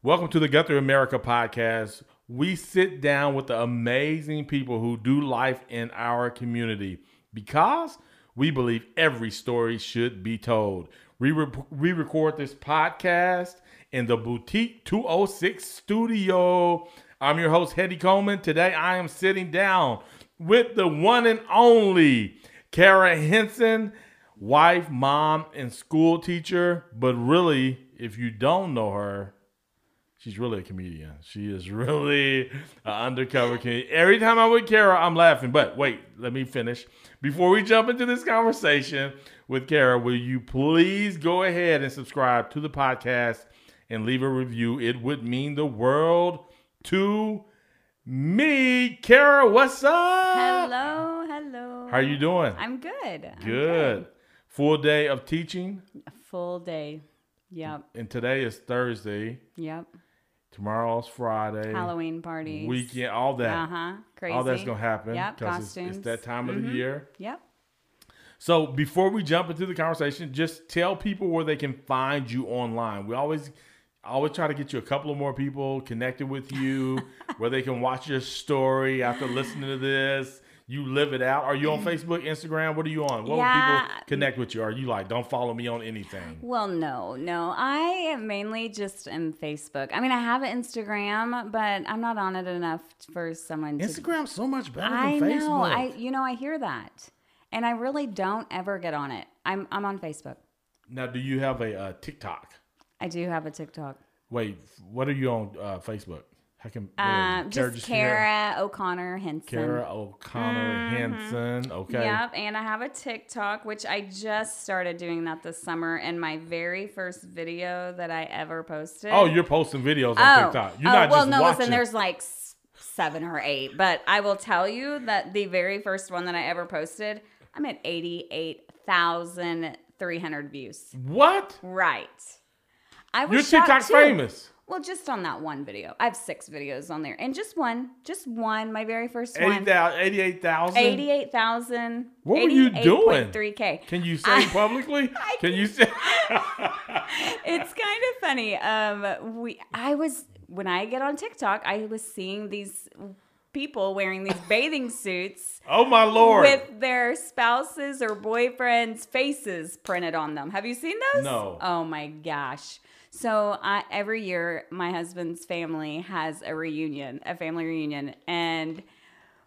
Welcome to the Guthrie America podcast. We sit down with the amazing people who do life in our community because we believe every story should be told. We, re- we record this podcast in the Boutique 206 studio. I'm your host, Hetty Coleman. Today I am sitting down with the one and only Kara Henson, wife, mom, and school teacher. But really, if you don't know her, she's really a comedian. She is really an undercover comedian. Every time I'm with Kara, I'm laughing. But wait, let me finish. Before we jump into this conversation with Kara, will you please go ahead and subscribe to the podcast and leave a review? It would mean the world to me. Kara, what's up? Hello, hello. How are you doing? I'm good. I'm Good. Full day of teaching, A full day. Yep. and today is Thursday. Yep. Tomorrow's Friday. Halloween party. Weekend, all that. Uh huh. Crazy. All that's gonna happen. Yep. 'cause it's- Costumes. It's, that time of the Mhm. year. Yep. So before we jump into the conversation, just tell people where they can find you online. We always always try to get you a couple of more people connected with you, where they can watch your story after listening to this. You live it out. Are you on Facebook, Instagram? What are you on? What will Yeah. people connect with you? Are you like, don't follow me on anything? Well, no, no. I am mainly just am Facebook. I mean, I have an Instagram, but I'm not on it enough for someone to. Instagram's so much better than I Facebook. know. I you know I hear that, and I really don't ever get on it. I'm I'm on Facebook. now, do you have a uh, TikTok? I do have a TikTok. Wait, what are you on uh, Facebook? How can what are you? Um, Kara just Kara O'Connor Henson. Kara O'Connor Hanson. Okay. Yep, and I have a TikTok, which I just started doing that this summer. And my very first video that I ever posted. Oh, you're posting videos on Oh, TikTok. You're oh, not well, just no, watching. listen, there's like seven or eight, but I will tell you that the very first one that I ever posted, I'm at 88,300 views. what? Right. I was Your TikTok's famous. Well, just on that one video. I have six videos on there, and just one, just one, my very first one. 80,000 88,000? 88,000. What were you doing? 3K. Can you say I- publicly? I Can you say? It's kind of funny. Um, we, I was, when I get on TikTok, I was seeing these people wearing these bathing suits oh my lord! with their spouses or boyfriends' faces printed on them. Have you seen those? No. Oh my gosh. So I, every year, my husband's family has a reunion, a family reunion, and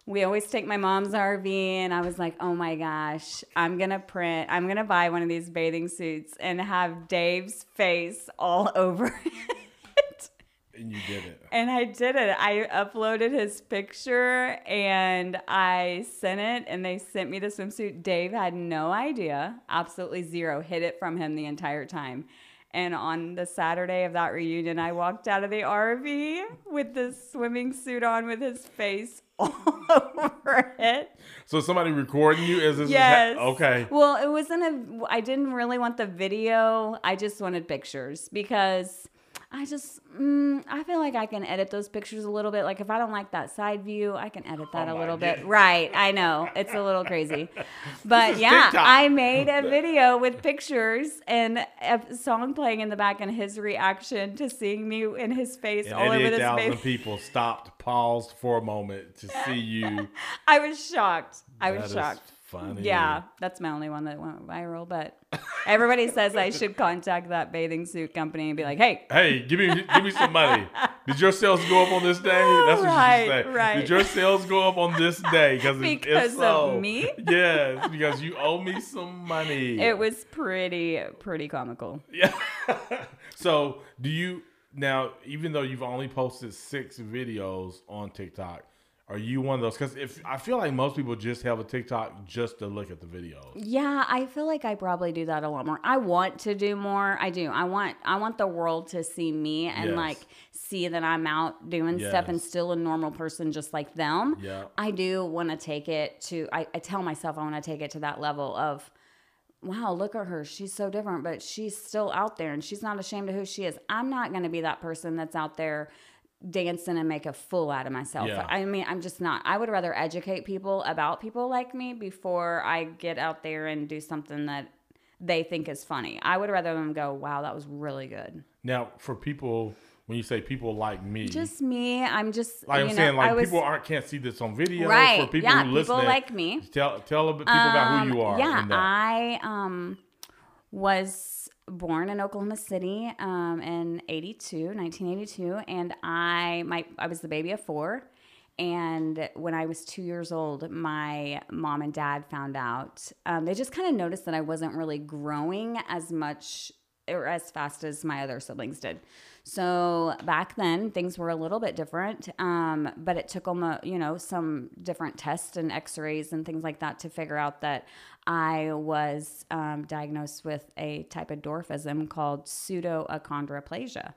we always take my mom's RV. And I was like, oh my gosh, I'm gonna print, I'm gonna buy one of these bathing suits and have Dave's face all over it. and you did it. And I did it. I uploaded his picture and I sent it, and they sent me the swimsuit. Dave had no idea, absolutely zero, hid it from him the entire time. And on the Saturday of that reunion, I walked out of the RV with this swimming suit on with his face all over it. So somebody recording you is this? Yes. okay. Well, it wasn't a. I didn't really want the video. I just wanted pictures because I just. Mm, I feel like I can edit those pictures a little bit. Like if I don't like that side view, I can edit that Oh a little God. bit. Right. I know it's a little crazy, but yeah, TikTok. I made a video with pictures and a song playing in the back and his reaction to seeing me in his face And all over this 88,000 baby. people stopped, paused for a moment to see you. I was shocked. I That was shocked. Funny. Yeah, that's my only one that went viral. But everybody says I should contact that bathing suit company and be like, "Hey, Hey, give me give me some money. Did your sales go up on this day? That's what Right, you should say. right. Did your sales go up on this day? Because Because of so, me? Yes, because you owe me some money. it was pretty, pretty comical." Yeah. so, do you now? Even though you've only posted six videos on TikTok, are you one of those? Because if I feel like most people just have a TikTok just to look at the videos. Yeah, I feel like I probably do that a lot more. I want to do more. I do. I want I want the world to see me and Yes. like see that I'm out doing stuff and still a normal person just like them. Yeah. I do want to take it to I, I tell myself I want to take it to that level of wow, look at her. She's so different, but she's still out there and she's not ashamed of who she is. I'm not going to be that person that's out there dancing and make a fool out of myself. Yeah. I mean, I'm just not. I would rather educate people about people like me before I get out there and do something that they think is funny. I would rather them go, wow, that was really good. Now, for people when you say people like me? Just me. I'm just like you I'm know, saying, like was, people aren't can't see this on video. right. For people yeah, who people listen, like me. tell tell a bit- people about who you Um, are. Yeah. I um was born in Oklahoma City um in 82, 1982 and I my I was the baby of 4 and when I was 2 years old my mom and dad found out. Um, they just kind of noticed that I wasn't really growing as much or as fast as my other siblings did. So back then things were a little bit different, um, but it took them, a, you know, some different tests and X-rays and things like that to figure out that I was um, diagnosed with a type of dwarfism called pseudoachondroplasia.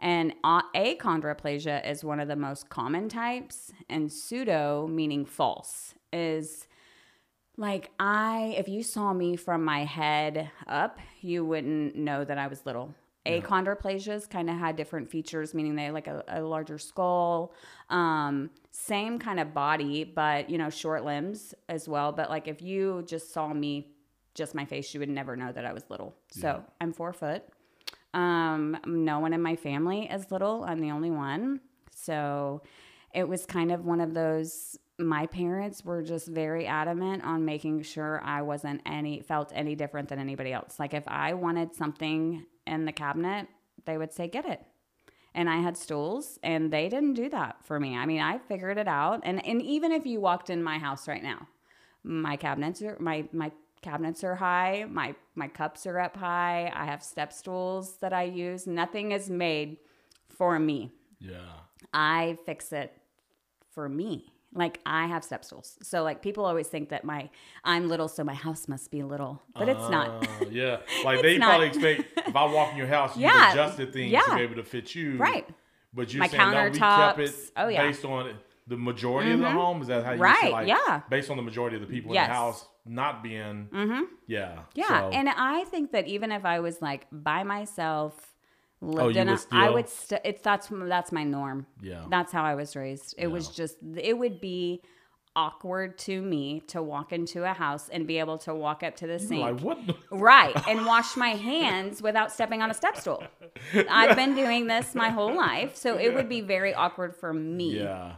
And achondroplasia is one of the most common types, and pseudo meaning false is like I, if you saw me from my head up, you wouldn't know that I was little. Achondroplasias kind of had different features, meaning they like a, a larger skull, um, same kind of body, but you know, short limbs as well. But like if you just saw me, just my face, you would never know that I was little. So I'm four foot. Um, no one in my family is little. I'm the only one. So it was kind of one of those my parents were just very adamant on making sure I wasn't any felt any different than anybody else. Like if I wanted something in the cabinet, they would say get it. And I had stools and they didn't do that for me. I mean, I figured it out. And and even if you walked in my house right now, my cabinets are my my cabinets are high, my my cups are up high. I have step stools that I use. Nothing is made for me. yeah. I fix it for me. Like I have step stools. So like people always think that my I'm little so my house must be little. But it's not. Uh, yeah, like they not. probably expect if I walk in your house, you Yeah, adjusted things to be able to fit you. Right. But you're My saying no, we kept it. Oh, yeah. Mm-hmm. based on the majority of the home. Is that how you Right, say, like, yeah. Based on the majority of the people in the house not being. Mm-hmm. Yeah. Yeah. so- And I think that even if I was like by myself lived Oh, in a, I would st- it's that's that's my norm. Yeah. That's how I was raised. It was just it would be awkward to me to walk into a house and be able to walk up to the sink. like what? the- Right, and wash my hands without stepping on a step stool. I've been doing this my whole life, so it would be very awkward for me Yeah.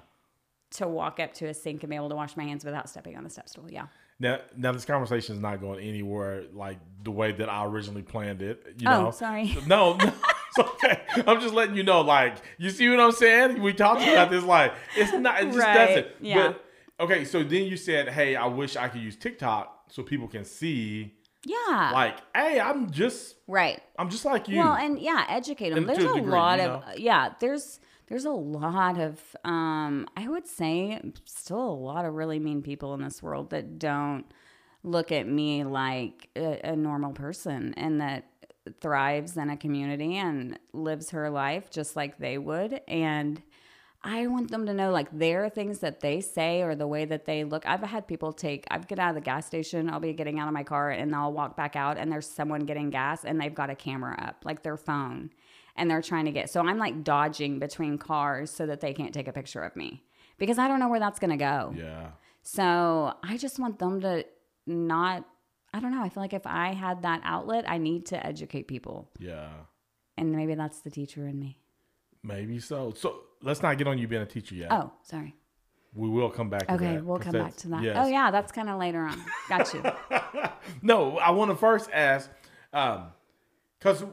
to walk up to a sink and be able to wash my hands without stepping on a step stool. Yeah. Now, now this conversation is not going anywhere like the way that I originally planned it. You Oh, know? sorry. No, no, okay. I'm just letting you know. Like, you see what I'm saying? We talked about this. Like, it's not. It just Right, doesn't. yeah. But okay, so then you said, "Hey, I wish I could use TikTok so people can see." Yeah. Like, hey, I'm just, right. I'm just like you. Well, and yeah, educate them. And There's a degree, lot you of yeah. There's there's a lot of um. I would say still a lot of really mean people in this world that don't look at me like a, a normal person and that thrives in a community and lives her life just like they would and. I want them to know like there are things that they say or the way that they look. I've had people take, I've get out of the gas station, I'll be getting out of my car and I'll walk back out and there's someone getting gas and they've got a camera up, like their phone, and they're trying to get. So I'm like dodging between cars so that they can't take a picture of me because I don't know where that's going to go. yeah. So I just want them to not, I don't know. I feel like if I had that outlet, I need to educate people. Yeah. And maybe that's the teacher in me. Maybe so. So let's not get on you being a teacher yet. Oh, sorry. We will come back. to Okay, we'll come back to that. yes. Oh yeah, that's kind of later on. Got you. No, I want to first ask, because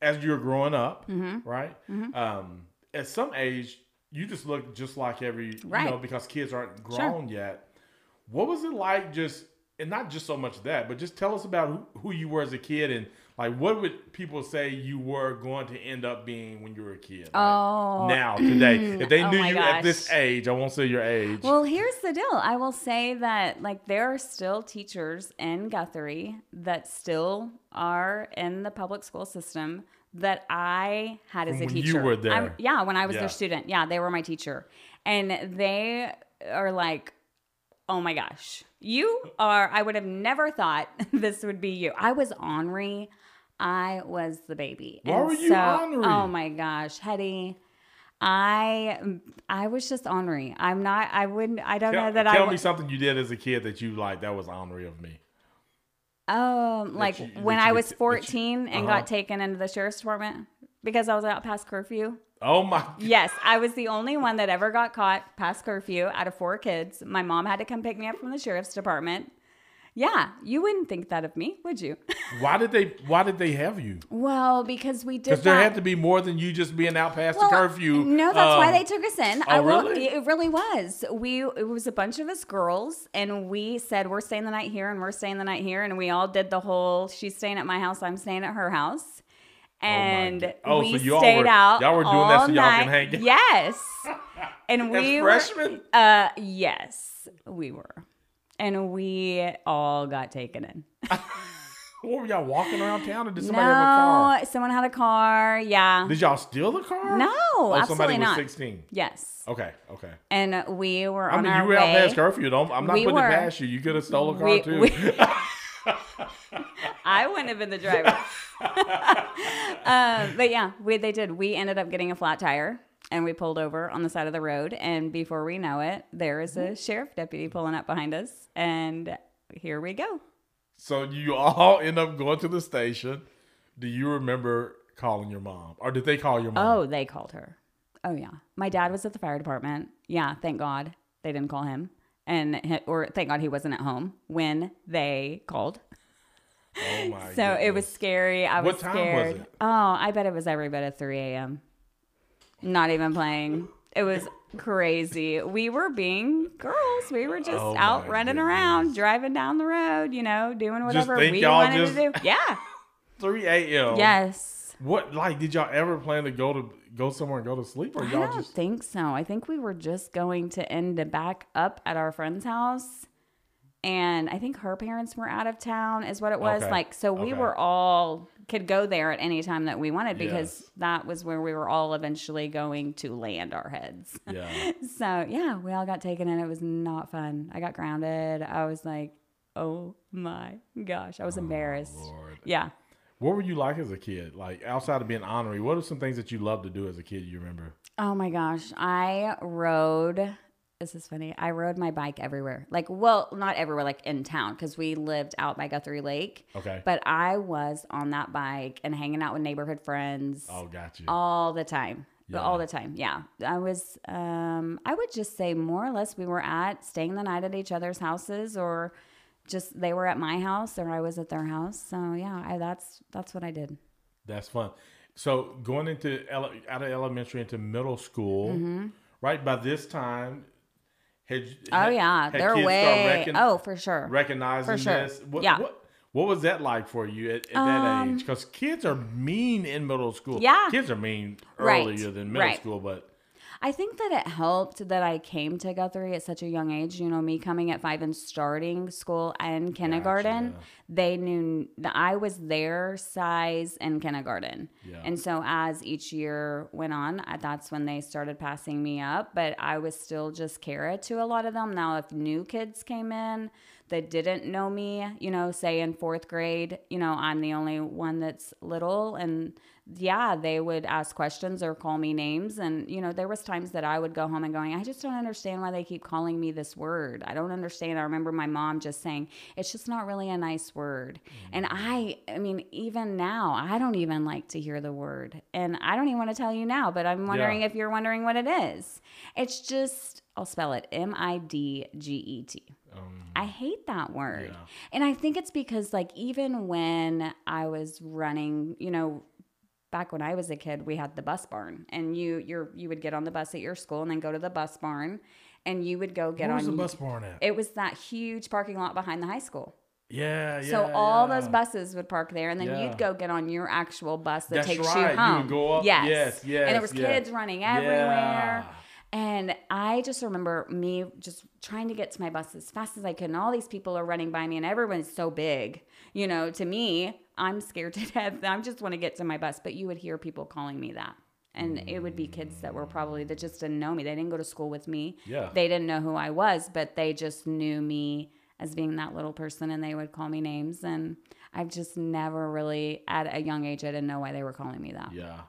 as you're growing up, Mm-hmm. right? Um, at some age, you just look just like every, you Right. know, because kids aren't grown yet. What was it like just, and not just so much that, but just tell us about who, who you were as a kid and like what would people say you were going to end up being when you were a kid? Like, Oh. now today, if they Oh knew my you at this age, I won't say your age. Well, here's the deal. I will say that like there are still teachers in Guthrie that still are in the public school system that I had as a when you teacher. were there. I'm- yeah, when I was Yeah. their student. Yeah, they were my teacher. And they are like, "Oh my gosh. You are I would have never thought this would be you." I was ornery. I was the baby. Why And were you so- ornery? Oh my gosh, Hetty. I I was just ornery. I'm not. I wouldn't. I don't tell know that tell I. Tell me something you did as a kid that you like that was ornery of me. Um, like you- when I was t- that you- 14 and uh-huh. got taken into the sheriff's department because I was out past curfew. Oh my! Yes, I was the only one that ever got caught past curfew out of four kids. My mom had to come pick me up from the sheriff's department. Yeah, you wouldn't think that of me, would you? Why did they? Why did they have you? well, because we did Because there had to be more than you just being out past Well, the curfew. No, that's why Um, they took us in. oh, will- really? It really was. We it was a bunch of us girls, and we said we're staying the night here, and we're staying the night here, and we all did the whole. She's staying at my house. I'm staying at her house. And God. Oh, we so y'all stayed were- out. y'all were doing that so y'all can night. hang- Yes, and we were- freshmen? uh, yes, we were, and we all got taken in. What were y'all walking around town, or did somebody have a car? No, someone had a car. Yeah. Did y'all steal the car? No, oh, absolutely somebody not. was sixteen. Yes. Okay, okay. And we were I on mean, our you were way. out past curfew. Don't, I'm not We putting were. it past you. You could have stole a car We- too. we- I wouldn't have been the driver. um, but yeah, we, they did. We ended up getting a flat tire and we pulled over on the side of the road. And before we know it, there is a sheriff deputy pulling up behind us. And here we go. so you all end up going to the station. Do you remember calling your mom, or did they call your mom? Oh, they called her. Oh, yeah. My dad was at the fire department. Yeah, thank God they didn't call him. And, or thank God he wasn't at home when they called. Oh my! So it was scary. I was was scared. it? Oh, I bet it was every bit at 3 a.m. Not even playing. It was crazy. We were being girls. We were just Oh out running goodness. around, driving down the road, you know, doing whatever we wanted just- to do. Yeah. 3 a.m. yes. What like did y'all ever plan to go to go somewhere and go to sleep, or I y'all don't just? think so. I think we were just going to end back up at our friend's house. And I think her parents were out of town, is what it was. Okay. Like, so we Okay. were all could go there at any time that we wanted because Yes. that was where we were all eventually going to land our heads. Yeah. so yeah, we all got taken in. It was not fun. I got grounded. I was like, oh my gosh, I was oh, embarrassed. Oh, Lord. Yeah. What were you like as a kid? Like outside of being honorary, what are some things that you loved to do as a kid? You remember? Oh my gosh. I rode. This is funny. I rode my bike everywhere. Like, well, not everywhere, like in town, because we lived out by Guthrie Lake. Okay. But I was on that bike and hanging out with neighborhood friends oh, got you. all the time. Yeah. All the time. Yeah. I was, um, I would just say more or less we were at staying the night at each other's houses or just they were at my house or I was at their house. So yeah, I, that's, that's what I did. That's fun. So going into ele- out of elementary into middle school, right? By this time, had, Mm-hmm. Oh yeah. had They're way, recon- oh, for sure. recognizing for sure. this. What, Yeah. What, what was that like for you at, at that age? Because kids are mean in middle school. Um, Yeah. Kids are mean Right. earlier than middle Right. school, but I think that it helped that I came to Guthrie at such a young age. You know, me coming at five and starting school and kindergarten, Gotcha. they knew that I was their size in kindergarten. Yeah. And so as each year went on, that's when they started passing me up. But I was still just Kara to a lot of them. Now, if new kids came in that didn't know me, you know, say in fourth grade, you know, I'm the only one that's little and yeah, they would ask questions or call me names. And, you know, there was times that I would go home and going, I just don't understand why they keep calling me this word. I don't understand. I remember my mom just saying, it's just not really a nice word. Mm. And I, I mean, even now, I don't even like to hear the word. And I don't even want to tell you now, but I'm wondering Yeah. if you're wondering what it is. It's just, I'll spell it M I D G E T. I hate that word. Um, Yeah. And I think it's because, like, even when I was running, you know, back when I was a kid, we had the bus barn, and you you're you would get on the bus at your school and then go to the bus barn, and you would go get where was on. the bus barn at? It was that huge parking lot behind the high school. yeah, yeah. so all yeah. those buses would park there, and then Yeah. you'd go get on your actual bus that That's takes right. you You home. would go up- Yes, yes, And there yes, was yes. kids running everywhere. Yeah. And I just remember me just trying to get to my bus as fast as I could. And all these people are running by me, and everyone's so big. You know, to me, I'm scared to death. I just want to get to my bus. But you would hear people calling me that. And it would be kids that were probably that just didn't know me. They didn't go to school with me. Yeah. They didn't know who I was, but they just knew me as being that little person and they would call me names. And I've just never really, at a young age, I didn't know why they were calling me that. Yeah,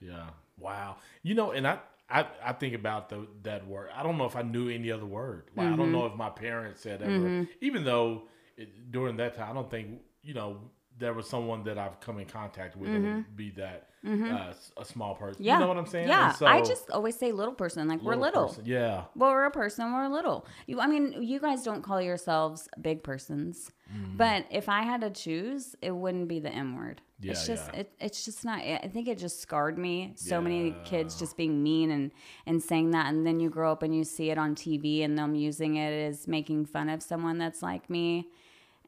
yeah. Wow. You know, and I, I, I think about the, that word. I don't know if I knew any other word. Like I Mm-hmm. don't know if my parents said ever. Even though it, during that time, I don't think you know there was someone that I've come in contact with that Mm-hmm. would be that uh, s- a small person. Mm-hmm. Yeah. You know what I'm saying? Yeah. So- I just always say little person. Like we're little. person. Yeah. Well, we're a person. We're little. You, I mean, you guys don't call yourselves big persons, Mm. but if I had to choose, it wouldn't be the M word. Yeah, it's just yeah. it, it's just not. I think it just scarred me. So many kids just being mean and and saying that, and then you grow up and you see it on TV, and them using it as making fun of someone that's like me.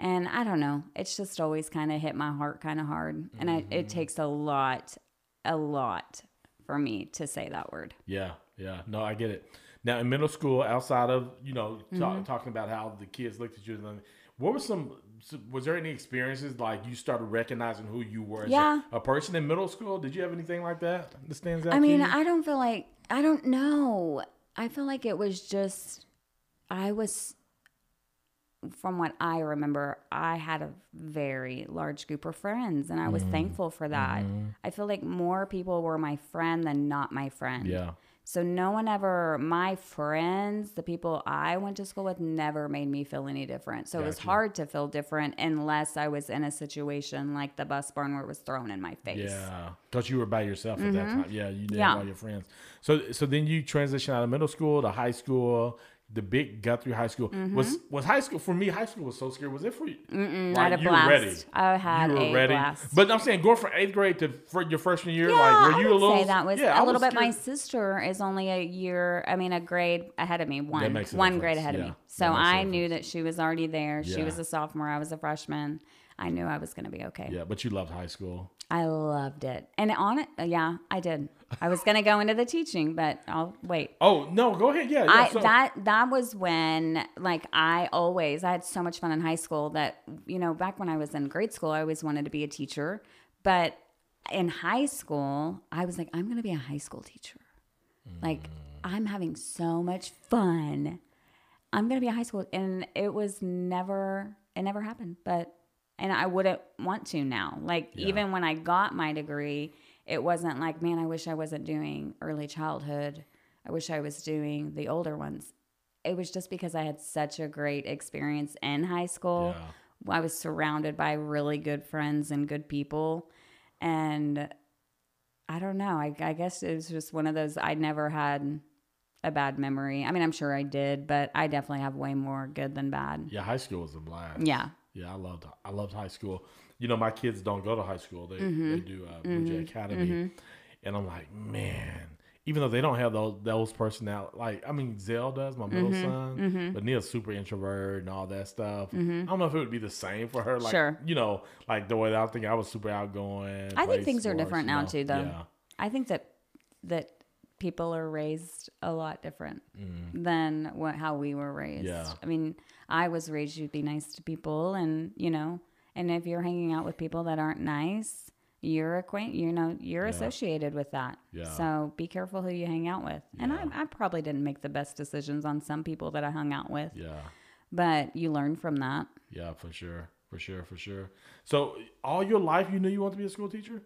And I don't know. It's just always kind of hit my heart kind of hard, and I, Mm-hmm. it takes a lot, a lot for me to say that word. Yeah, yeah. No, I get it. Now in middle school, outside of you know Mm-hmm. talking about how the kids looked at you, and what were some? Was there any experiences like you started recognizing who you were as Yeah. a, a person in middle school? Did you have anything like that that stands out? I mean? I don't feel like I don't know. I feel like it was just I was from what I remember, I had a very large group of friends and I Mm-hmm. was thankful for that. I feel like more people were my friend than not my friend. yeah, So no one ever my friends, the people I went to school with never made me feel any different. So it was hard to feel different unless I was in a situation like the bus barn where it was thrown in my face. yeah. Because you were by yourself at that time. Yeah, you didn't Mm-hmm. Yeah. have all your friends. So, so then you transition out of middle school to high school. The big Guthrie High School was was high school for me. High school was so scary. Was it for you? Mm, Like, I had a you blast. were ready. I had you were a ready. blast. But I'm saying going from eighth grade to your freshman year, yeah, like were you I a would little? say that was yeah, a little was bit. My sister is only a year, I mean, a grade ahead of me. One, a one grade ahead of me. So a I knew that she was already there. She was a sophomore. I was a freshman. I knew I was going to be okay. Yeah, but you loved high school. I loved it. And on it, yeah, I did. I was going to go into the teaching, but I'll wait. Oh no, go ahead. Yeah, yeah. I so, that that was when like I always I had so much fun in high school that you know back when I was in grade school I always wanted to be a teacher, but in high school I was like I'm going to be a high school teacher. Like I'm having so much fun. I'm going to be a high school and it was never it never happened, but and I wouldn't want to now. Like Yeah. even when I got my degree, it wasn't like, man, I wish I wasn't doing early childhood. I wish I was doing the older ones. It was just because I had such a great experience in high school. Yeah. I was surrounded by really good friends and good people. And I don't know. I, I guess it was just one of those, I never had a bad memory. I mean, I'm sure I did, but I definitely have way more good than bad. yeah, high school was a blast. Yeah. Yeah, I loved I loved high school. You know, my kids don't go to high school; they Mm-hmm. they do uh, Blue Jay Academy, and I'm like, man. Even though they don't have those those personality, like I mean, Zell does, my middle Mm-hmm. son, but Neil's super introvert and all that stuff. I don't know if it would be the same for her. Like, Sure. you know, like the way that I think I was super outgoing. I think things are different now know? too, though. Yeah, I think that that people are raised a lot different Mm. than what how we were raised. Yeah. I mean, I was raised to be nice to people, and you know, and if you're hanging out with people that aren't nice, you're acquaint, you know, you're Yeah. associated with that. Yeah. So be careful who you hang out with. And I, I probably didn't make the best decisions on some people that I hung out with, yeah. but you learn from that. Yeah, for sure, for sure, for sure. So, all your life, you knew you wanted to be a school teacher.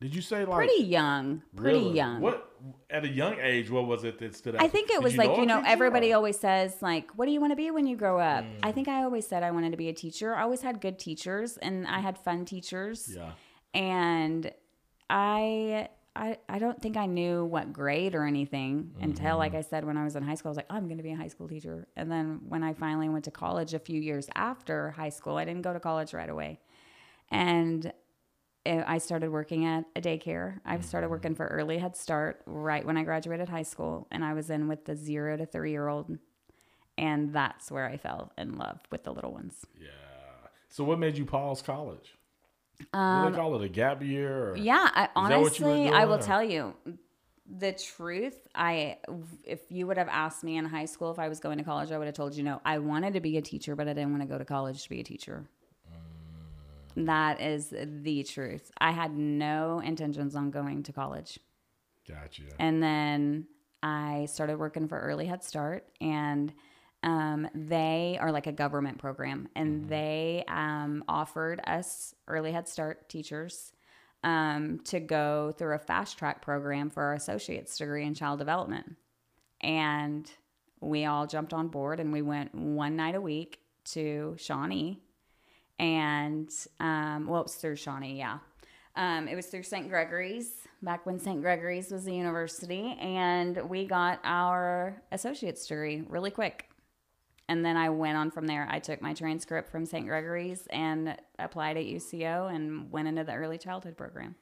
Did you say like Pretty young, pretty really? young. What at a young age? What was it that stood out? I think it Did was like, a you know, everybody or- always says, like, what do you want to be when you grow up? Mm. I think I always said I wanted to be a teacher. I always had good teachers and I had fun teachers. Yeah, And I. I, I don't think I knew what grade or anything until, like mm-hmm. I said, when I was in high school, I was like, oh, I'm going to be a high school teacher. And then when I finally went to college a few years after high school, I didn't go to college right away. And I started working at a daycare. I started working for Early Head Start right when I graduated high school, and I was in with the zero to three year old, and that's where I fell in love with the little ones. yeah. So, what made you pause college? Um, do they call it a gap year? Or? Yeah, I, that what you were honestly, I will or- tell you the truth. I, if you would have asked me in high school if I was going to college, I would have told you no. I wanted to be a teacher, but I didn't want to go to college to be a teacher. That is the truth. I had no intentions on going to college. Gotcha. And then I started working for Early Head Start, and um, they are like a government program, and they um, offered us Early Head Start teachers um, to go through a fast track program for our associate's degree in child development. And we all jumped on board, and we went one night a week to Shawnee, and um, well, through Shawnee, yeah. Um, it was through St. Gregory's, back when St. Gregory's was a university, and we got our associate's degree really quick. And then I went on from there. I took my transcript from St. Gregory's and applied at UCO and went into the early childhood program.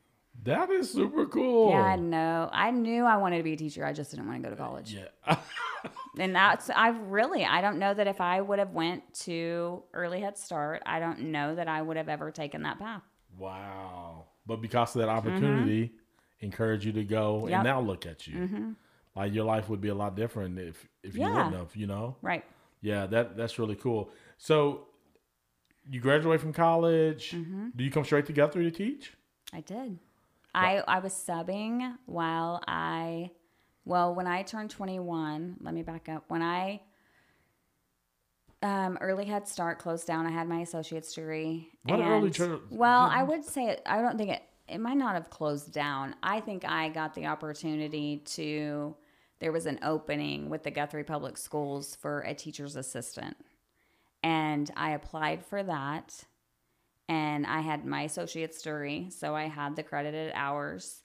That is super cool. Yeah, no, I knew I wanted to be a teacher. I just didn't want to go to college. Yeah. And that's I really I don't know that if I would have went to early Head Start, I don't know that I would have ever taken that path. wow. But because of that opportunity, encouraged you to go, Mm-hmm. Yep. Mm-hmm. and now look at you. Like your life would be a lot different if if you Yeah. wouldn't have, you know. Right. Yeah, that that's really cool. So you graduate from college. Mm-hmm. Do you come straight to Guthrie to teach? I did. I I was subbing while I well, when I turned 21, let me back up. When I um, early Head Start closed down, I had my associate's degree. What early and- chur- Well, I would say it, I don't think it it might not have closed down. I think I got the opportunity to there was an opening with the Guthrie Public Schools for a teacher's assistant. And I applied for that and I had my associate's degree, so I had the credited hours.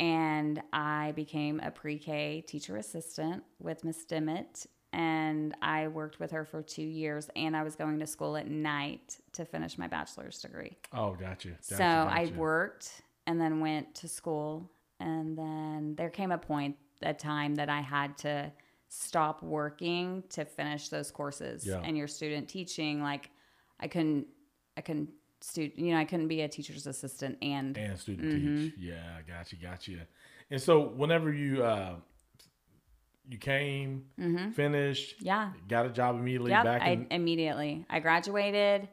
And I became a pre K teacher assistant with Miss Dimmitt. And I worked with her for two years, and I was going to school at night to finish my bachelor's degree. Oh, gotcha. you. Got so you, got I worked and then went to school. And then there came a point, a time that I had to stop working to finish those courses. Yeah. And your student teaching, like I couldn't, I couldn't, stu- you know, I couldn't be a teacher's assistant and and student Mm-hmm. teach. Yeah, got you, got you. And so whenever you uh you came, finished, Mm-hmm. yeah. got a job immediately Yep, back I immediately. I graduated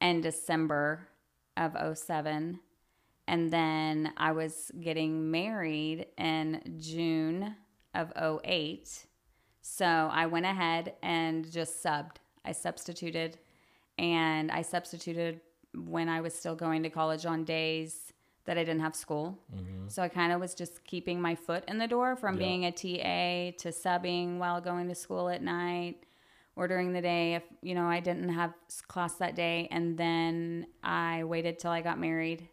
in December of 07 and then I was getting married in June of 08. So I went ahead and just subbed. I substituted and I substituted when I was still going to college on days that I didn't have school. Mm-hmm. So I kind of was just keeping my foot in the door from Yeah. being a TA to subbing while going to school at night or during the day if you know I didn't have class that day and then I waited till I got married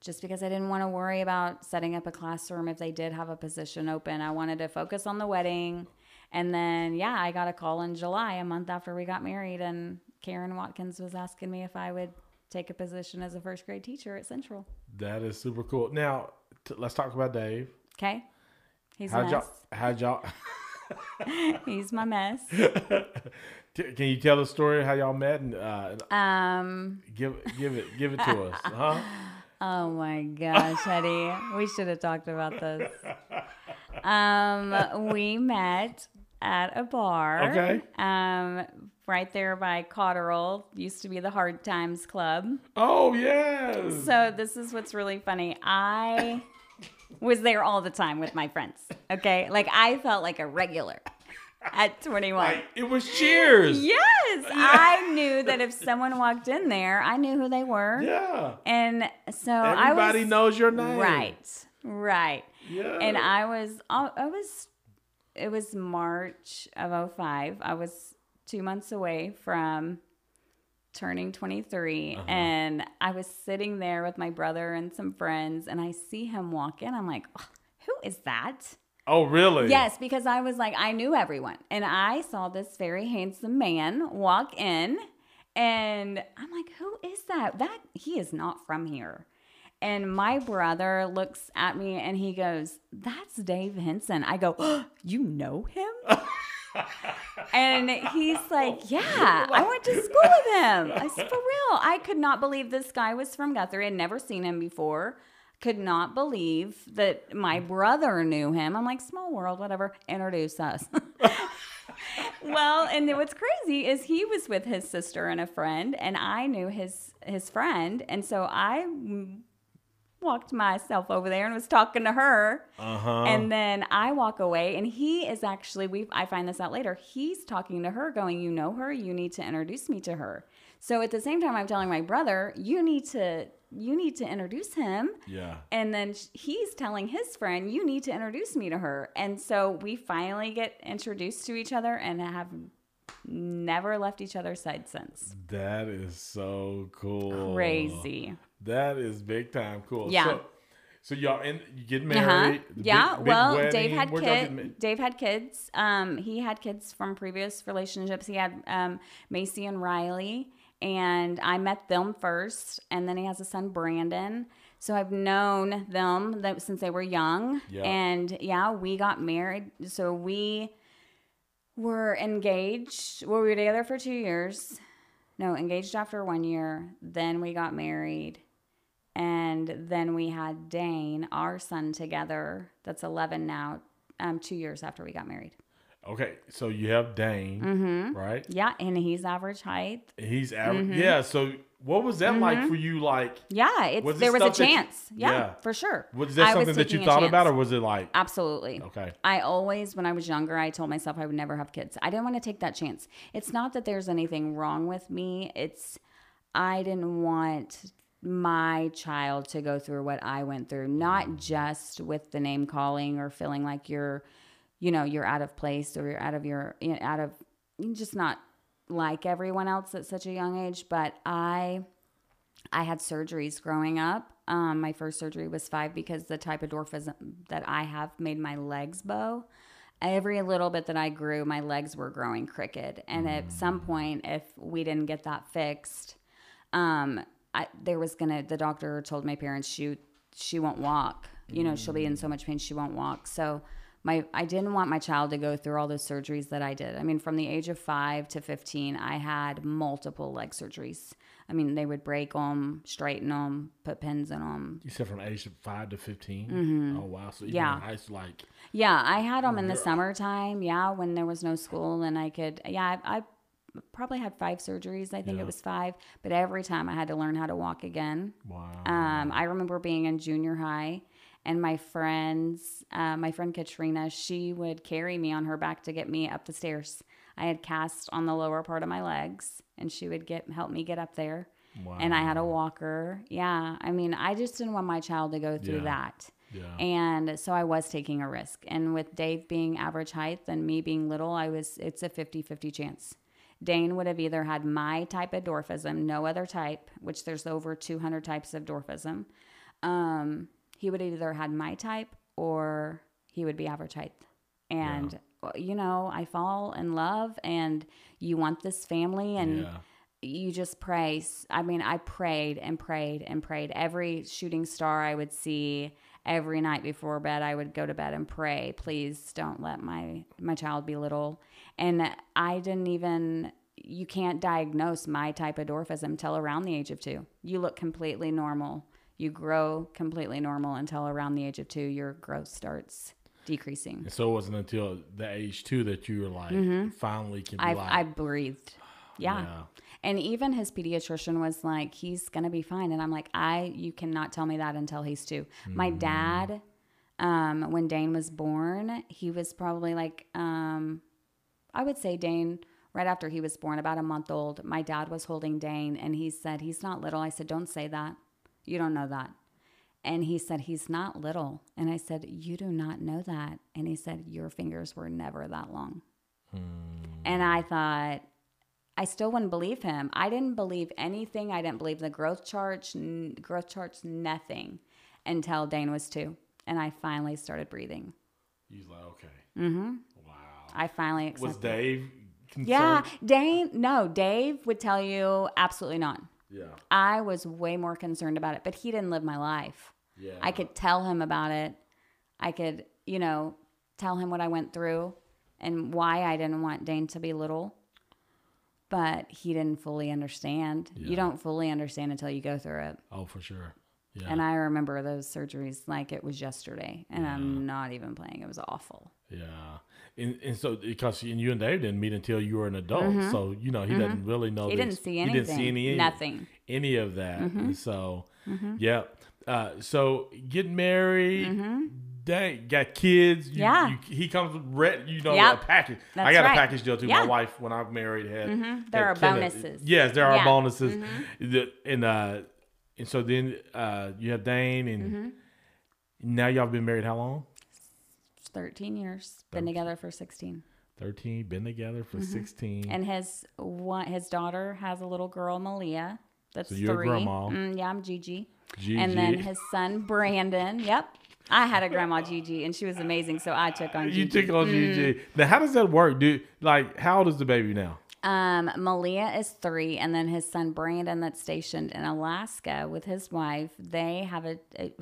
just because I didn't want to worry about setting up a classroom if they did have a position open. I wanted to focus on the wedding. And then yeah, I got a call in July, a month after we got married and Karen Watkins was asking me if I would take a position as a first grade teacher at Central. that is super cool. Now t- let's talk about Dave. Okay? He's How'd y'all mess. how'd y'all He's my mess. Can you tell the story how y'all met and uh, Um give give it give it to us, huh? Oh my gosh, Hetty. We should have talked about this. Um, we met at a bar. Okay. Um, right there by Cotterell. Used to be the Hard Times Club. Oh yes. So this is what's really funny. I was there all the time with my friends. Okay. Like I felt like a regular at 21. Like, it was Cheers. Yes. I knew that if someone walked in there, I knew who they were. Yeah. And so I Everybody was knows your name. Right. Right. Yeah. And I was oh, I was it was March of 05. I was 2 months away from turning 23 Uh-huh. and I was sitting there with my brother and some friends and I see him walk in. I'm like, "Oh, "Who is that?" Oh really? Yes, because I was like, I knew everyone. And I saw this very handsome man walk in. And I'm like, who is that? That he is not from here. And my brother looks at me and he goes, That's Dave Henson. I go, oh, You know him? and he's like, Yeah, I went to school with him. I said, For real. I could not believe this guy was from Guthrie. I'd never seen him before. Could not believe that my brother knew him. I'm like, Small world, whatever. Introduce us. well, and then what's crazy is he was with his sister and a friend, and I knew his his friend, and so I walked myself over there and was talking to her. Uh huh. And then I walk away, and he is actually we. I find this out later. He's talking to her, going, "You know her. You need to introduce me to her." So at the same time, I'm telling my brother, "You need to, you need to introduce him." yeah. And then he's telling his friend, "You need to introduce me to her." And so we finally get introduced to each other and have never left each other's side since. That is so cool. Crazy. That is big time. Cool. Yeah. So, so y'all and you get Uh-huh. married. Yeah. big- big well, wedding. Dave had Where'd y'all get ma- kids. Dave had kids. Um, he had kids from previous relationships. He had um, Macy and Riley, and I met them first, and then he has a son, Brandon. So I've known them that, since they were young, Yeah. and yeah, we got married. So we were engaged. Well, we were together for two years. No, engaged after one year. Then we got married. And then we had Dane, our son, together. That's 11 now, um, two years after we got married. Okay, so you have Dane, Mm-hmm. right? Yeah, and he's average height. He's average. Mm-hmm. Yeah. So what was that like for you? Like, Yeah, it's, Was there was a stuff that you- chance. yeah, Yeah. for sure. was that I something that you thought about, or was it like, Absolutely. okay, I always, when I was younger, I told myself I would never have kids. I didn't want to take that chance. It's not that there's anything wrong with me. It's I didn't want my child to go through what I went through, not just with the name calling or feeling like you're, you know, you're out of place or you're out of your, you know, out of, just not like everyone else at such a young age. But I, I had surgeries growing up. Um, my first surgery was five because the type of dwarfism that I have made my legs bow. Every little bit that I grew, my legs were growing crooked. And at some point, if we didn't get that fixed, um, I, there was gonna. The doctor told my parents she she won't walk. You know, she'll be in so much pain she won't walk. So my I didn't want my child to go through all those surgeries that I did. I mean, from the age of five to fifteen, I had multiple leg surgeries. I mean, they would break them, straighten them, put pins in them. you said from age of five to 15 Oh wow, so even Mm-hmm. Yeah. high like, Yeah, I had them in the summertime. Yeah, when there was no school, and I could. Yeah, I, I probably had five surgeries. I think Yeah. it was five, but every time I had to learn how to walk again. wow, Um, I remember being in junior high, and my friends, uh, my friend Katrina, she would carry me on her back to get me up the stairs. I had cast on the lower part of my legs, and she would get help me get up there. wow, And I had a walker. Yeah, I mean, I just didn't want my child to go through Yeah. that. yeah, And so I was taking a risk. And with Dave being average height and me being little, I was it's a 50-50 chance. Dane would have either had my type of dwarfism, no other type, which there's over 200 types of dwarfism. Um, he would either had my type or he would be average height. And well, you know, I fall in love and you want this family and yeah, you just pray. I mean, I prayed and prayed and prayed. Every shooting star I would see every night before bed, I would go to bed and pray, please don't let my my child be little. And I didn't even you can't diagnose my type of dwarfism till around the age of 2. You look completely normal. You grow completely normal until around the age of 2 your growth starts decreasing. And so it wasn't until the age two that you were like finally can be I like, I breathed. Yeah. Yeah. And even his pediatrician was like, he's going to be fine. And I'm like, I, you cannot tell me that until he's two. My dad, um, when Dane was born, he was probably like, um, I would say Dane, right after he was born, about a month old, my dad was holding Dane and he said, he's not little. I said, don't say that. You don't know that. And he said, he's not little. And I said, you do not know that. And he said, your fingers were never that long. And I thought, I still wouldn't believe him. I didn't believe anything. I didn't believe the growth charts, n- growth charts, nothing until Dane was two. And I finally started breathing. he's like, okay, Mm-hmm. wow. I finally accepted. Was. Dave concerned? yeah, Dane, no, Dave would tell you absolutely not. yeah, I was way more concerned about it, but he didn't live my life. yeah. I could tell him about it. I could, you know, tell him what I went through and why I didn't want Dane to be little. But he didn't fully understand. Yeah. You don't fully understand until you go through it. Oh, for sure. Yeah. And I remember those surgeries like it was yesterday. And I'm not even playing. It was awful. Yeah, and, and so because and you and Dave didn't meet until you were an adult, so you know he doesn't really know. Mm-hmm. He didn't see He anything. didn't see any Nothing. Mm-hmm. any of that. And so, yeah. Uh, so getting married, dang, got kids. You, Mm-hmm. Yeah. you, he comes red. You know, Yep. a package. I got right. a package deal too. Yeah. My wife, when I was married, had. There had are bonuses. Yes, there are Yeah. Mm-hmm. bonuses. The- and uh, and so then uh, you have Dane, and Mm-hmm. now y'all been married how long? 13 years. Been together for 16. 13 been together for 16 Mm-hmm. And his one, his daughter has a little girl, Malia. That's So you're a three. grandma. Mm, yeah, I'm Gigi. Gigi. And then his son Brandon. Yep. I had a grandma Gigi, and she was amazing, so I took on Gigi. You took on Mm. Gigi. Now, how does that work, dude? Like, how old is the baby now? Um, Malia is three, and then his son Brandon, that's stationed in Alaska with his wife. They have a, a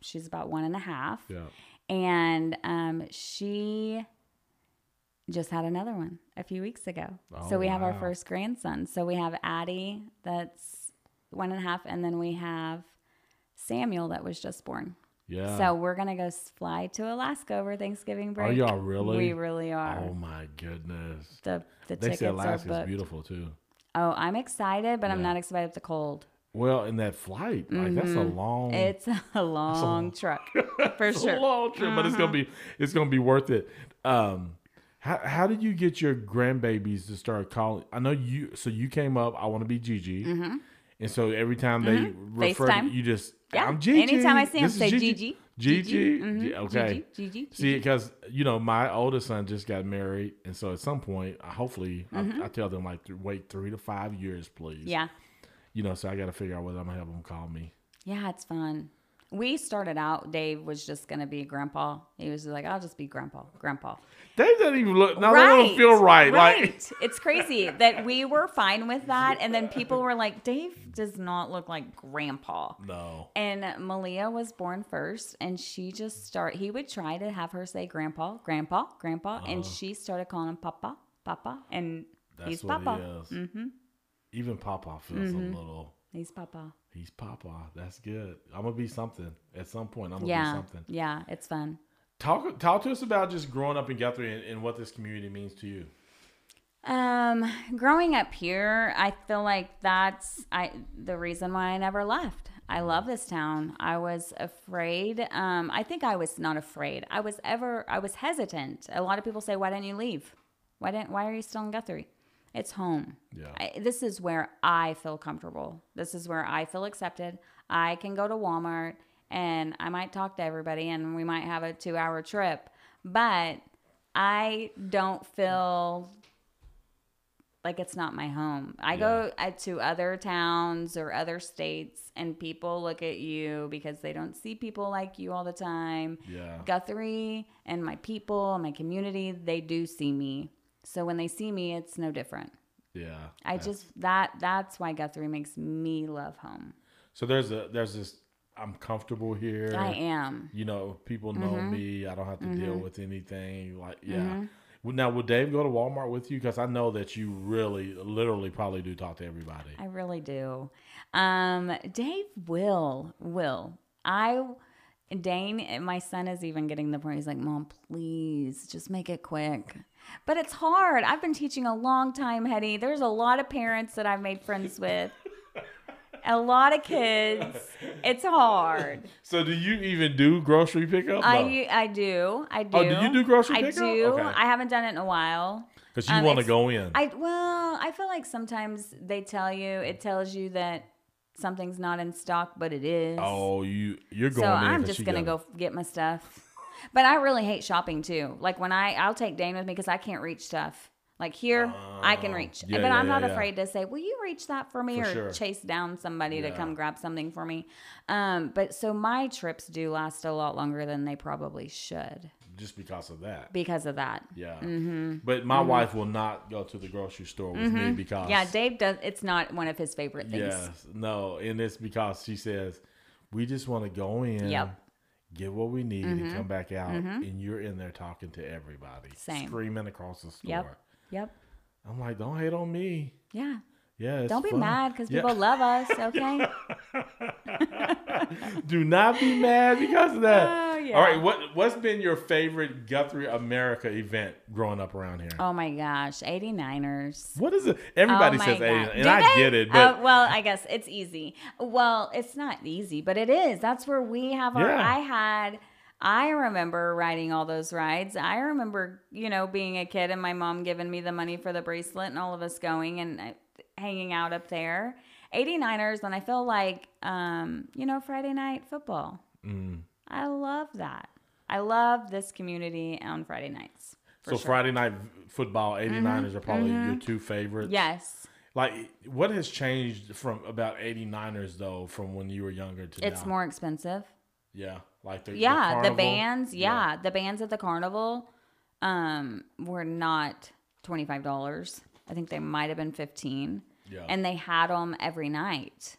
she's about one and a half, Yeah. and um, she just had another one a few weeks ago. Oh, so we have our first grandson. So we have Addie, that's one and a half, and then we have Samuel, that was just born. Yeah. So we're gonna go fly to Alaska over Thanksgiving break. Are y'all really? We really are. oh my goodness. The the They tickets say are booked. beautiful too. Oh, I'm excited, but I'm not excited with the cold. Well, in that flight, like that's a long. Mm-hmm. It's a long truck for it's sure. a long trip, but it's gonna be it's gonna be worth it. Um, how how did you get your grandbabies to start calling? I know you. So you came up. I want to be Gigi. And so every time they refer, to Mm-hmm. FaceTime. you just Yeah. I'm Gigi. Anytime I see him, say Gigi. Gigi. Gigi. Gigi. Mhm. G- Okay. Gigi, See, because you know my oldest son just got married, and so at some point, hopefully, I, I tell them like wait three to five years, please. Mm-hmm. Yeah. You know, so I got to figure out whether I'm gonna have them call me. Yeah, it's fun. We started out, Dave was just going to be grandpa. He was like, I'll just be grandpa, grandpa. Dave doesn't even look. No, they don't feel right. Like it's crazy that we were fine with that. And then people were like, Dave does not look like grandpa. no. And Malia was born first, and she just start. He would try to have her say grandpa, grandpa, grandpa, and she started calling him papa, papa, and Uh-huh. That's he's what papa. Mm-hmm. Even Papa feels a little. He's papa. He's Papa. That's good. I'm gonna be something at some point. I'm gonna be something. yeah, it's fun. Talk talk to us about just growing up in Guthrie and, and what this community means to you. Um, growing up here, I feel like that's I the reason why I never left. I love this town. I was afraid. Um, I think I was not afraid. I was ever I was hesitant. A lot of people say, "Why didn't you leave? Why didn't Why are you still in Guthrie?" It's home. Yeah. I, this is where I feel comfortable. This is where I feel accepted. I can go to Walmart and I might talk to everybody and we might have a two hour trip, but I don't feel like it's not my home. I go uh, to other towns or other states and people look at you because they don't see people like you all the time. Yeah. Guthrie and my people and my community, they do see me. So when they see me, it's no different. Yeah. I just that that's why Guthrie makes me love home. so there's a there's this I'm comfortable here. I am. You know, people know Mm-hmm. me. I don't have to deal with anything. Like yeah. Well, Now, would Dave go to Walmart with you? Because I know that you really, literally, probably do talk to everybody. I really do. Um, Dave will will I. Dane, my son is even getting the point. He's like, "Mom, please, just make it quick." But it's hard. I've been teaching a long time, Hetty. There's a lot of parents that I've made friends with. a lot of kids. It's hard. So, do you even do grocery pickup? I I do. I do. Oh, do you do grocery I pickup? I do. Okay. I haven't done it in a while. Because you um, want to go in. I well, I feel like sometimes they tell you it tells you that something's not in stock, but it is. oh, you you're going so. I'm just gonna gotta- go get my stuff. But I really hate shopping too. Like when I I'll take Dane with me because I can't reach stuff. Like here, I can reach, yeah, but yeah, I'm not yeah, afraid to say, "Will you reach that for me?" For or sure. chase down somebody to come grab something for me. Um, but so my trips do last a lot longer than they probably should just because of that. because of that. Yeah. Mm-hmm. But my wife will not go to the grocery store with me because Yeah, Dave does. It's not one of his favorite things. Yes, no, and it's because she says we just want to go in, Yep. Mm-hmm. get what we need, and come back out, and you're in there talking to everybody, Same. screaming across the store. Yep. Yep. I'm like, don't hate on me. Yeah. Yeah, it's Don't be fun. mad because Yeah. people love us. Okay. Do not be mad because of that. Oh, yeah. All right, what what's been your favorite Guthrie America event growing up around here? oh my gosh, 89ers. What is it? Everybody oh says God. 80, and I get it, but Uh, well, I guess it's easy. Well, it's not easy, but it is. That's where we have our. Yeah. I had. I remember riding all those rides. I remember, you know, being a kid and my mom giving me the money for the bracelet and all of us going and uh, hanging out up there. 89ers, and I feel like, um, you know, Friday night football. Mm. I love that. I love this community on Friday nights. so sure. Mm-hmm. Friday night football, 89ers are probably your two favorites. Yes. Like, what has changed from about 89ers though, from when you were younger to now? It's now? more expensive. yeah, like the the yeah the, carnival? bands yeah, the bands at the carnival um were not $25 i think they might have been 15 Yeah. and they had them every night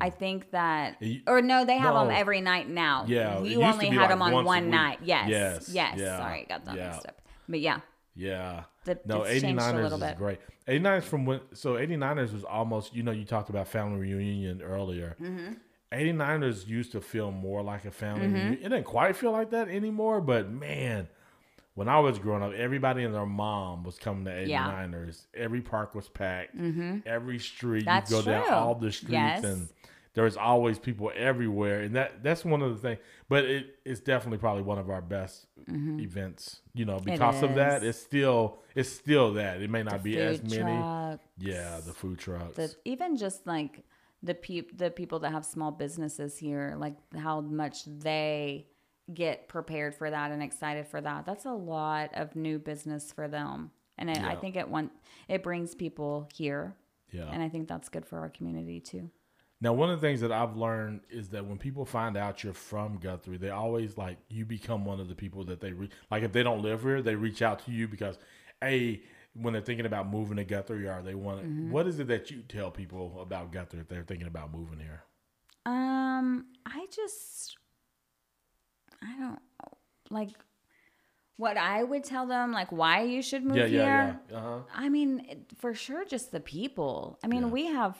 i think that or no they have them Mm. Every night now Yeah, you only had like them on one night yes Yes, yes yeah, sorry got that yeah. mixed up but yeah Yeah. The- no, it's changed 89ers little is bit. great. 89ers from when, so 89ers was almost, you know, you talked about family reunion earlier. Mm-hmm. 89ers used to feel more like a family Mm-hmm. reunion. It didn't quite feel like that anymore, but man, when I was growing up, everybody and their mom was coming to 89ers. Yeah. Every park was packed. Every street, That's you go down true. all the streets Yes. and there was always people everywhere. And that that's one of the things, but it, it's definitely probably one of our best events, you know, because of that. Mm-hmm. It's still, it's still that. It may not be as Food many. Yeah, the food trucks. the even just like the peop the people that have small businesses here like how much they get prepared for that and excited for that that's a lot of new business for them and it, i think it want it brings people here yeah. and i think that's good for our community too Now, one of the things that I've learned is that when people find out you're from Guthrie, they always like you become one of the people that they re- like. If they don't live here, they reach out to you because, a when they're thinking about moving to Guthrie, or they want. Mm-hmm. what is it that you tell people about Guthrie if they're thinking about moving here? um i just i don't like what i would tell them like why you should move yeah, here yeah, yeah. Uh huh. I mean, it- for sure, just the people. I mean, Yeah. we have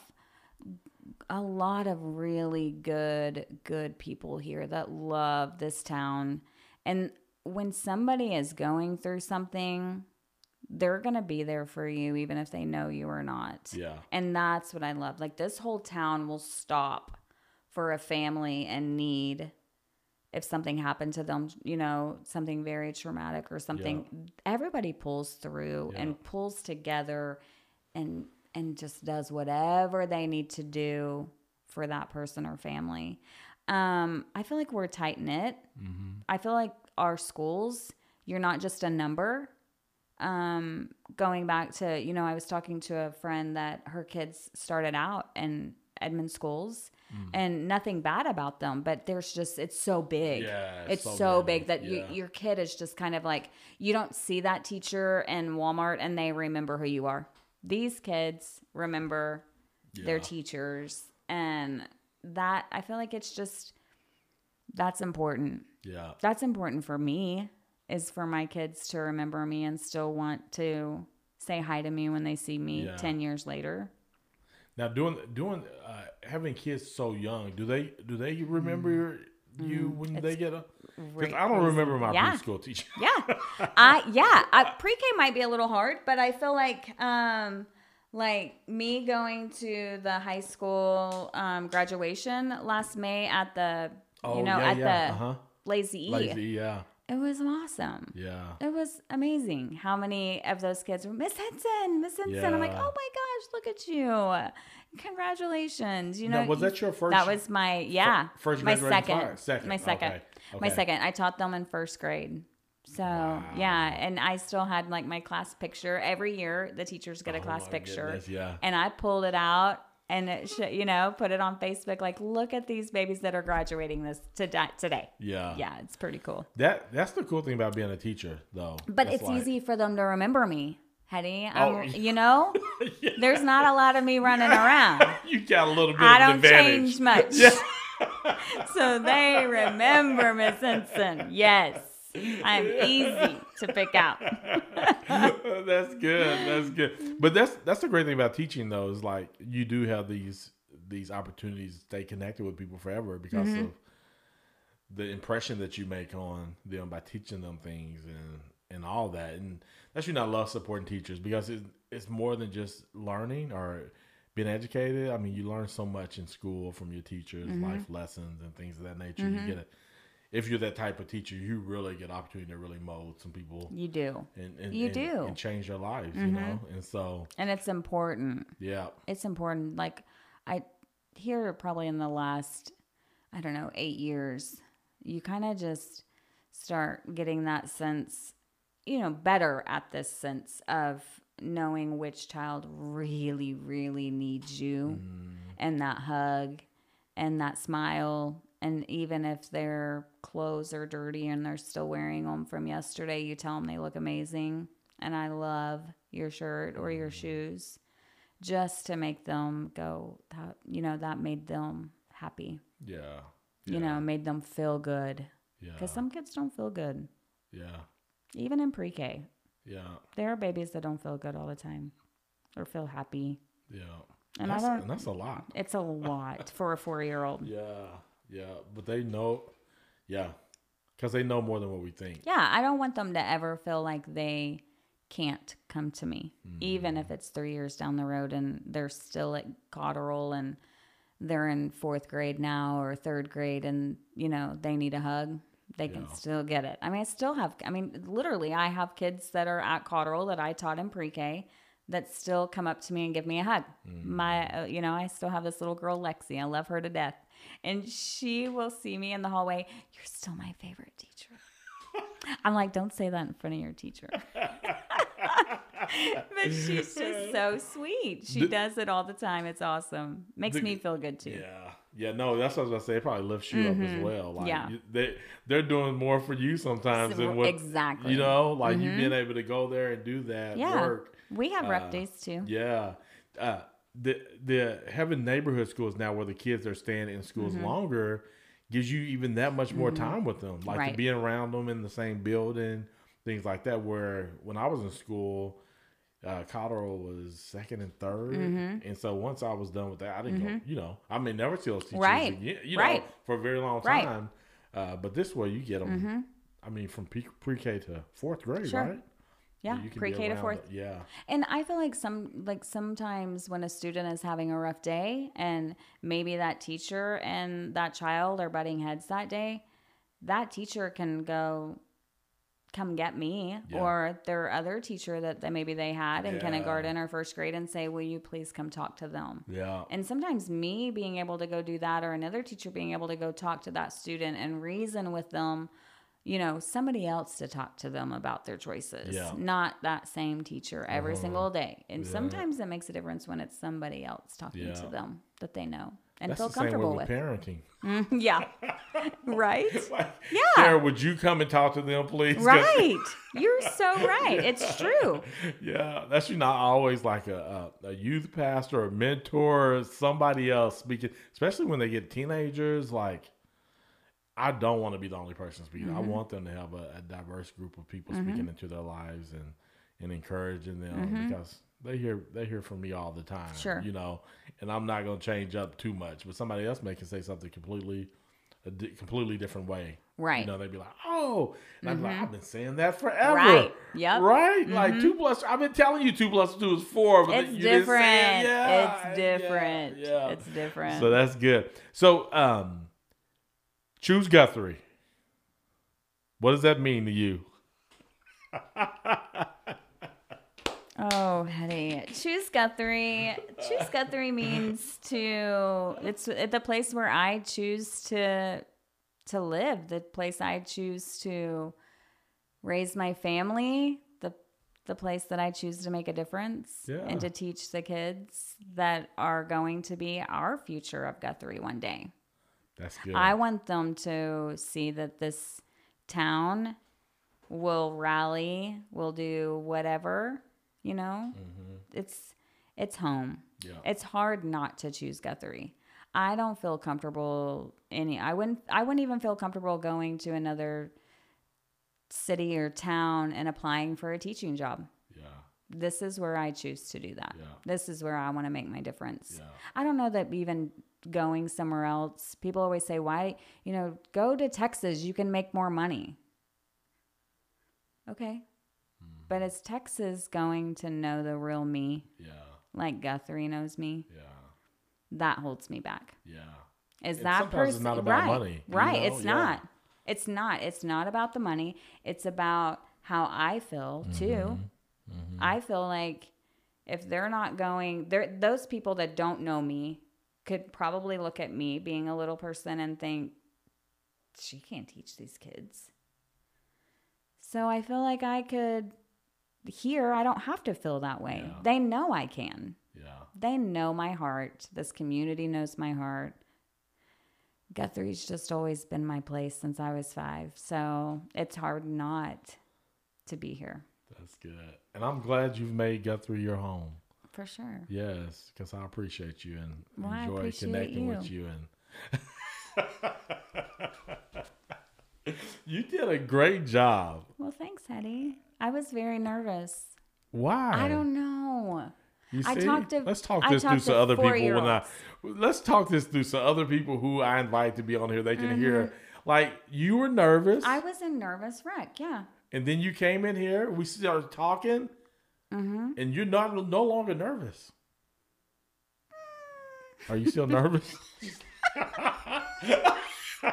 a lot of really good, good people here that love this town. And when somebody is going through something, they're going to be there for you, even if they know you or not. Yeah. And that's what I love. Like, this whole town will stop for a family in need if something happened to them, you know, something very traumatic or something. Everybody pulls through Yeah. and pulls together and and just does whatever they need to do for that person or family. Um, I feel like we're tight knit. I feel like our schools, you're not just a number um, going back to, you know, I was talking to a friend that her kids started out in Edmond schools Mm. and nothing bad about them, but there's just, it's so big. Yeah, It's so so, big that yeah. you, your kid is just kind of like, you don't see that teacher in Walmart and they remember who you are. These kids remember their teachers. And that, I feel like it's just, that's important Yeah. that's important for me is for my kids to remember me and still want to say hi to me when they see me Yeah. 10 years later Now, doing doing uh, having kids so young, do they do they remember you when they get up? Because I don't remember my Mm. Yeah. preschool teacher. yeah i yeah I, pre-k might be a little hard but i feel like um like me going to the high school um, graduation last may at the Oh, you know yeah, at yeah, the uh-huh. lazy e Lazy, yeah, it was awesome yeah. It was amazing how many of those kids were Miss Henson, Miss Henson. I'm like, oh my gosh, look at you! Congratulations! You know, Now, was that your first- That was my yeah, first my second, class? Second, my second, okay, my second. I taught them in first grade. So yeah, and I still had like my class picture every year. The teachers get a Oh class picture, goodness, yeah. and I pulled it out and it sh- you know put it on Facebook. Like, look at these babies that are graduating this today. Today, Yeah. yeah, it's pretty cool. That that's the cool thing about being a teacher, though. But it's like- easy for them to remember me, Hetty. Oh, you know, there's not a lot of me running around. You got a little bit of a few. I don't advantage. change much. Yeah. So they remember Miss Henson. Yes, I'm easy to pick out. that's good. That's good. But that's that's the great thing about teaching, though, is like you do have these these opportunities to stay connected with people forever because Mm-hmm. of the impression that you make on them by teaching them things and and all that. And that's you not love supporting teachers because it's it's more than just learning or being educated. I mean, you learn so much in school from your teachers, Mm-hmm. life lessons and things of that nature. You get it. If you're that type of teacher, you really get opportunity to really mold some people You do, and, and You and- do. Mm-hmm. and change their lives, you know. And so, and it's important. yeah, It's important. Like I here probably in the last, I don't know, eight years, you kind of just start getting that sense, you know, better at this sense of knowing which child really, really needs you and that hug and that smile. And even if their clothes are dirty and they're still wearing them from yesterday, you tell them they look amazing. And I love your shirt or your mm-hmm. shoes just to make them go, that, you know, that made them happy, Yeah. you know, made them feel good. Yeah. Because some kids don't feel good, Yeah. even in pre K. Yeah. There are babies that don't feel good all the time or feel happy. Yeah. And I that's, don't- and that's a lot. It's a lot for a four year old. Yeah. Yeah. But they know. Yeah. Because they know more than what we think. Yeah, I don't want them to ever feel like they can't come to me, even if it's three years down the road and they're still at Cotteral and they're in fourth grade now or third grade and, you know, they need a hug. They can still get it. I mean, I still have, I mean, literally, I have kids that are at Cotteral that I taught in pre K that still come up to me and give me a hug. My, uh, you know, I still have this little girl, Lexi. I love her to death. And she will see me in the hallway. You're still my favorite teacher. I'm like, don't say that in front of your teacher. but she's just so sweet. She does it all the time. It's awesome. Makes The- me feel good too. Yeah. Yeah. No, that's what I was going to say. It probably lifts you up as well. Like, Mm-hmm. Yeah. you- they, they're doing more for you sometimes So- than what. exactly. You know, like you being able to go there and do that Yeah. work. We have rough Uh, days too. Yeah. Uh, the the having neighborhood schools now where the kids are staying in schools Mm-hmm. longer gives you even that much more time with them. Like Right. being around them in the same building, things like that. Where when I was in school, uh, Cotteral was second and 3rd Mm-hmm. and so once I was done with that, I didn't go. You know, I may never see those teachers Right. again. You Right. know, for a very long Right. Mm-hmm. time. Uh, but this way, you get them. I mean, from pre- pre-K to fourth grade, Sure. right? Yeah, be pre-K to fourth. it. Yeah. And I feel like some like sometimes when a student is having a rough day and maybe that teacher and that child are butting heads that day, that teacher can go come get me Yeah. or their other teacher that, that maybe they had in Yeah. kindergarten or first grade and say, "Will you please come talk to them?" Yeah. And sometimes me being able to go do that or another teacher being able to go talk to that student and reason with them, you know, somebody else to talk to them about their choices, Yeah. not that same teacher every Uh-huh. single day. And Yeah. sometimes it makes a difference when it's somebody else talking Yeah. to them that they know and That's feel comfortable with with. parenting. yeah. right? Like, Yeah. Sarah, would you come and talk to them, please? Right. You're so right. It's true. yeah, that's you not always like a, a, a youth pastor, a mentor, or somebody else speaking, especially when they get teenagers. Like, I don't want to be the only person speaking. Mm-hmm. I want them to have a, a diverse group of people speaking into their lives and and encouraging them because they hear they hear from me all the time. Mm-hmm. Sure. you know, and I'm not going to change up too much, but somebody else may can say something completely. A di- completely different way, Right. You know, they'd be like, "Oh," and I'm like, "I've been saying that forever." Right. Yep. Right? Like two plus. I've been telling you two plus two is four, but It's then you didn't different. Yeah, it's different. Yeah, yeah. It's different. So that's good. So, um, choose Guthrie. What does that mean to you? Oh, Hetty. Choose Guthrie. Choose Guthrie means to it's the place where I choose to to live, the place I choose to raise my family, the the place that I choose to make a difference Yeah. and to teach the kids that are going to be our future of Guthrie one day. That's good. I want them to see that this town will rally, will do whatever, you know. Mm-hmm. It's it's home. Yeah. It's hard not to choose Guthrie. I don't feel comfortable any I wouldn't I wouldn't even feel comfortable going to another city or town and applying for a teaching job. yeah. This is where I choose to do that. Yeah. This is where I want to make my difference. Yeah. I don't know that even going somewhere else, people always say, why, you know, go to Texas, you can make more money. Okay. Mm-hmm. But is Texas going to know the real me Yeah. like Guthrie knows me? Yeah. That holds me back. Yeah. Is that sometimes it's person not about right? money, you right. know? It's Yeah. not. It's not. It's not about the money. It's about how I feel too. Mm-hmm. I feel like if they're not going, they're those people that don't know me could probably look at me being a little person and think she can't teach these kids. So I feel like I could here I don't have to feel that way. Yeah. They know I can. Yeah. They know my heart. This community knows my heart. Guthrie's just always been my place since I was five. So it's hard not to be here That's good. And I'm glad you've made Guthrie your home. For sure. Yes, because I appreciate you and Well, enjoy connecting with you. you. And you did a great job. Well, thanks, Hetty. I was very nervous. Why? I don't know. You I talked to- let's talk I this through some other people. When I, let's talk this through some other people who I invite to be on here. They can Mm-hmm. hear. Like you were nervous, I was a nervous wreck. Yeah. and then you came in here. We started talking, Mm-hmm. and you're not no longer nervous. Are you still nervous?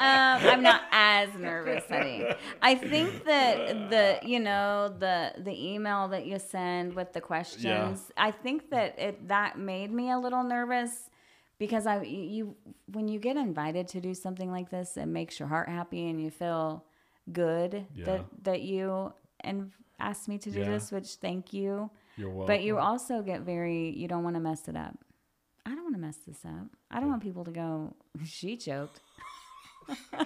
Um, I'm not as nervous, Hetty. I think that the you know the the email that you send with the questions. I think that it that made me a little nervous because I you when you get invited to do something like this, it makes your heart happy and you feel good Yeah. that that you and asked me to do Yeah. this, which thank you. You're welcome. But you also get very you don't want to mess it up. I don't want to mess this up. I don't want people to go. She choked.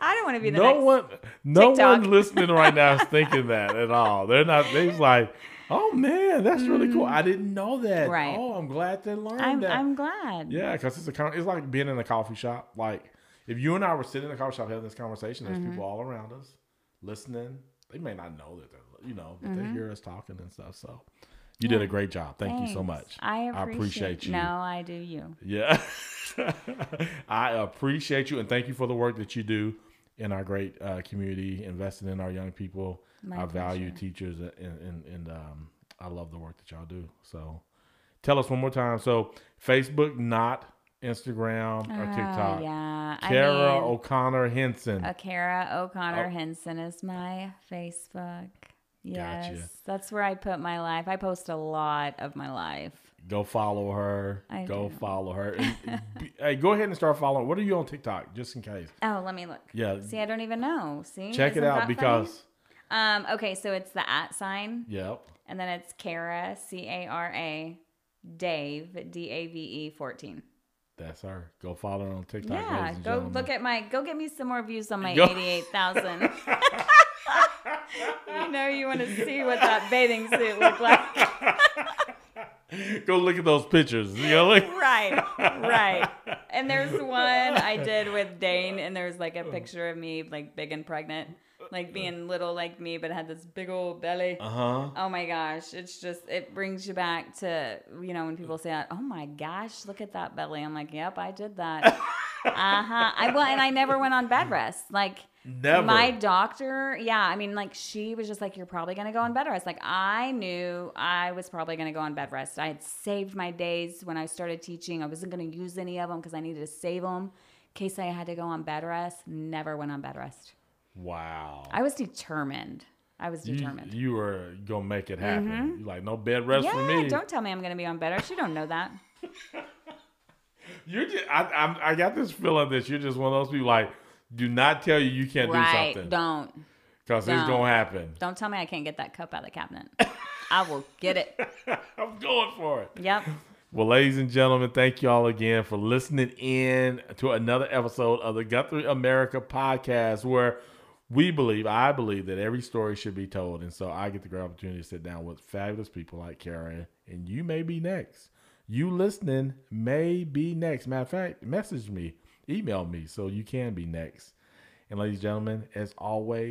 I don't want to be the no one, no TikTok. one listening right now is thinking that at all. They're not. They're like, "Oh man, that's really cool. I didn't know that. Right. Oh, I'm glad to learn I'm that. I'm glad. Yeah, because it's a it's like being in a coffee shop. Like if you and I were sitting in a coffee shop having this conversation, there's Mm-hmm. people all around us listening. They may not know that they're you know, but they hear us talking and stuff. So you did a great job. Thank you so Mm-hmm. Much. I appreciate, appreciate you. No, I do you. Yeah, I appreciate you and thank you for the work that you do in our great uh, community, investing in our young people. My I value teachers and and, and um, I love the work that y'all do. So tell us one more time. So Facebook, not Instagram or Oh, TikTok. yeah. Kara I mean, O'Connor Henson. uh, Kara O'Connor Oh. Henson is my Facebook. Yes, Gotcha. that's where I put my life. I post a lot of my life. Go follow her. I go do. follow her. Be- hey, go ahead and start following. What are you on TikTok, just in case? Oh, let me look. Yeah, See, I don't even know. See, check it Isn't out that funny? because Um, okay, so it's the at sign, yep. and then it's Kara C A R A, Dave D A V E fourteen. That's her. Go follow her on TikTok. Yeah, go gentlemen. look at my go get me some more views on my Go- eighty eight thousand. you know you want to see what that bathing suit looked like. Go look at those pictures. You know, like, right, right. And there's one I did with Dane, and there's like a picture of me like big and pregnant, like being little like me, but had this big old belly. uh huh. Oh my gosh, it's just it brings you back to you know when people say, "Oh my gosh, look at that belly." I'm like, "Yep, I did that." uh huh. I well, and I never went on bed rest. Like Never. my doctor, yeah. I mean, like she was just like, "You're probably gonna go on bed rest." Like I knew I was probably gonna go on bed rest. I had saved my days when I started teaching. I wasn't gonna use any of them because I needed to save them in case I had to go on bed rest. Never went on bed rest. Wow. I was determined. I was determined. you were gonna make it happen. Mm-hmm. You like no bed rest for me. don't tell me I'm going to be on bed rest. You don't know that. You're just. I, I'm, I got this feeling that you're just one of those people. Like, do not tell you you can't right. do something Don't. because it's gonna happen. Don't tell me I can't get that cup out of the cabinet. I will get it. I'm going for it. Yep. Well, ladies and gentlemen, thank you all again for listening in to another episode of the Guthrie America podcast, where we believe, I believe, that every story should be told. And so I get the great opportunity to sit down with fabulous people like Karen, and you may be next. You listening may be next. Matter of fact, message me, email me so you can be next. And ladies and gentlemen, as always,